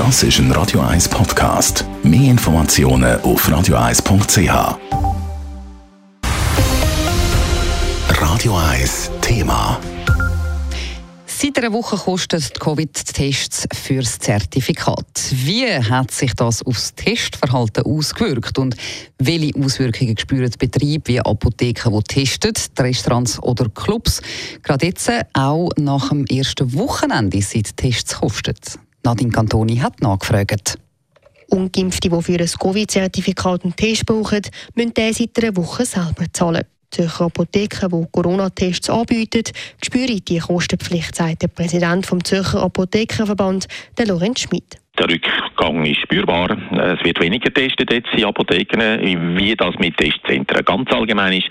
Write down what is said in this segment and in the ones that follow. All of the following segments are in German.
Das ist ein Radio 1 Podcast. Mehr Informationen auf radio1.ch. Radio 1 Thema. Seit einer Woche kosten die Covid-Tests fürs Zertifikat. Wie hat sich das aufs Testverhalten ausgewirkt und welche Auswirkungen spüren Betriebe wie Apotheken, die testen, die Restaurants oder Clubs? Gerade jetzt auch nach dem ersten Wochenende, seit Tests kosten. Nadine Cantoni hat nachgefragt. Ungeimpfte, die für ein Covid-Zertifikat einen Test brauchen, müssen diesen seit einer Woche selber zahlen. Zürcher Apotheken, die Corona-Tests anbieten, spüren die Kostenpflicht, sagt der Präsident des Zürcher Apothekenverband, der Lorenz Schmidt. Der Rückgang ist spürbar. Es wird weniger getestet jetzt in Apotheken, wie das mit Testzentren ganz allgemein ist.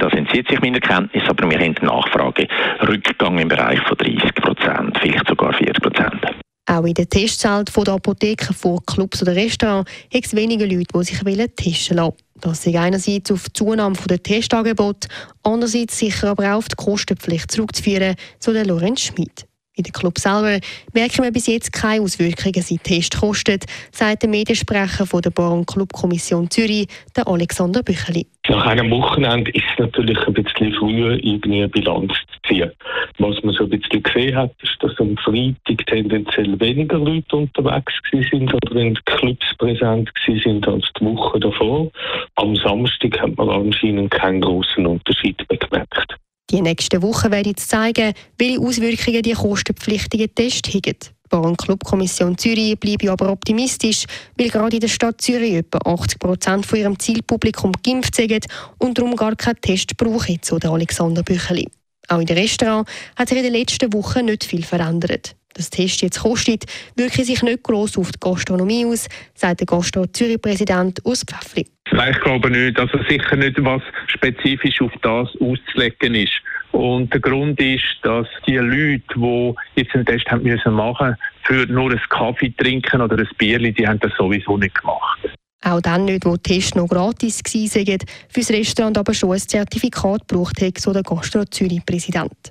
Das entzieht sich meiner Kenntnis, aber wir haben Nachfrage. Rückgang im Bereich von 30 Prozent, vielleicht sogar 40 Prozent. Auch in den Testzelt der Apotheken, von Clubs oder Restaurants gibt es weniger Leute, die sich testen lassen Das ist einerseits auf die Zunahme der Testangebote, andererseits sicher aber auch auf die Kostenpflicht zurückzuführen, so der Lorenz Schmidt. In den Club selber merken wir bis jetzt keine Auswirkungen seit Test kostet, sagt der Mediensprecher von der Bar- und Clubkommission Zürich, der Alexander Bücheli. Nach einem Wochenende ist es natürlich ein bisschen früher, irgendwie eine Bilanz zu ziehen. Was man so ein bisschen gesehen hat, ist, dass am Freitag tendenziell weniger Leute unterwegs sind oder in Clubs präsent sind als die Woche davor. Am Samstag hat man anscheinend keinen großen Unterschied bemerkt. Die nächsten Wochen werden jetzt zeigen, welche Auswirkungen die kostenpflichtigen Tests haben. Die Bar- Clubkommission Zürich bleibt aber optimistisch, weil gerade in der Stadt Zürich etwa 80 Prozent von ihrem Zielpublikum geimpft sind und darum gar keinen Test brauchen, so der Alexander Bücheli. Auch in den Restaurants hat sich in den letzten Wochen nicht viel verändert. Das Test jetzt kostet, wirkt sich nicht gross auf die Gastronomie aus, sagt der Gastro Zürich-Präsident Urs Pfäffli. Ich glaube nicht, dass es sicher nicht was spezifisch auf das auszulegen ist. Und der Grund ist, dass die Leute, die jetzt einen Test haben müssen machen für nur einen Kaffee trinken oder ein Bierli, die haben das sowieso nicht gemacht. Auch dann nicht, wo die Tests noch gratis waren, für das Restaurant aber schon ein Zertifikat braucht hat, so der Gastro Zürich-Präsident.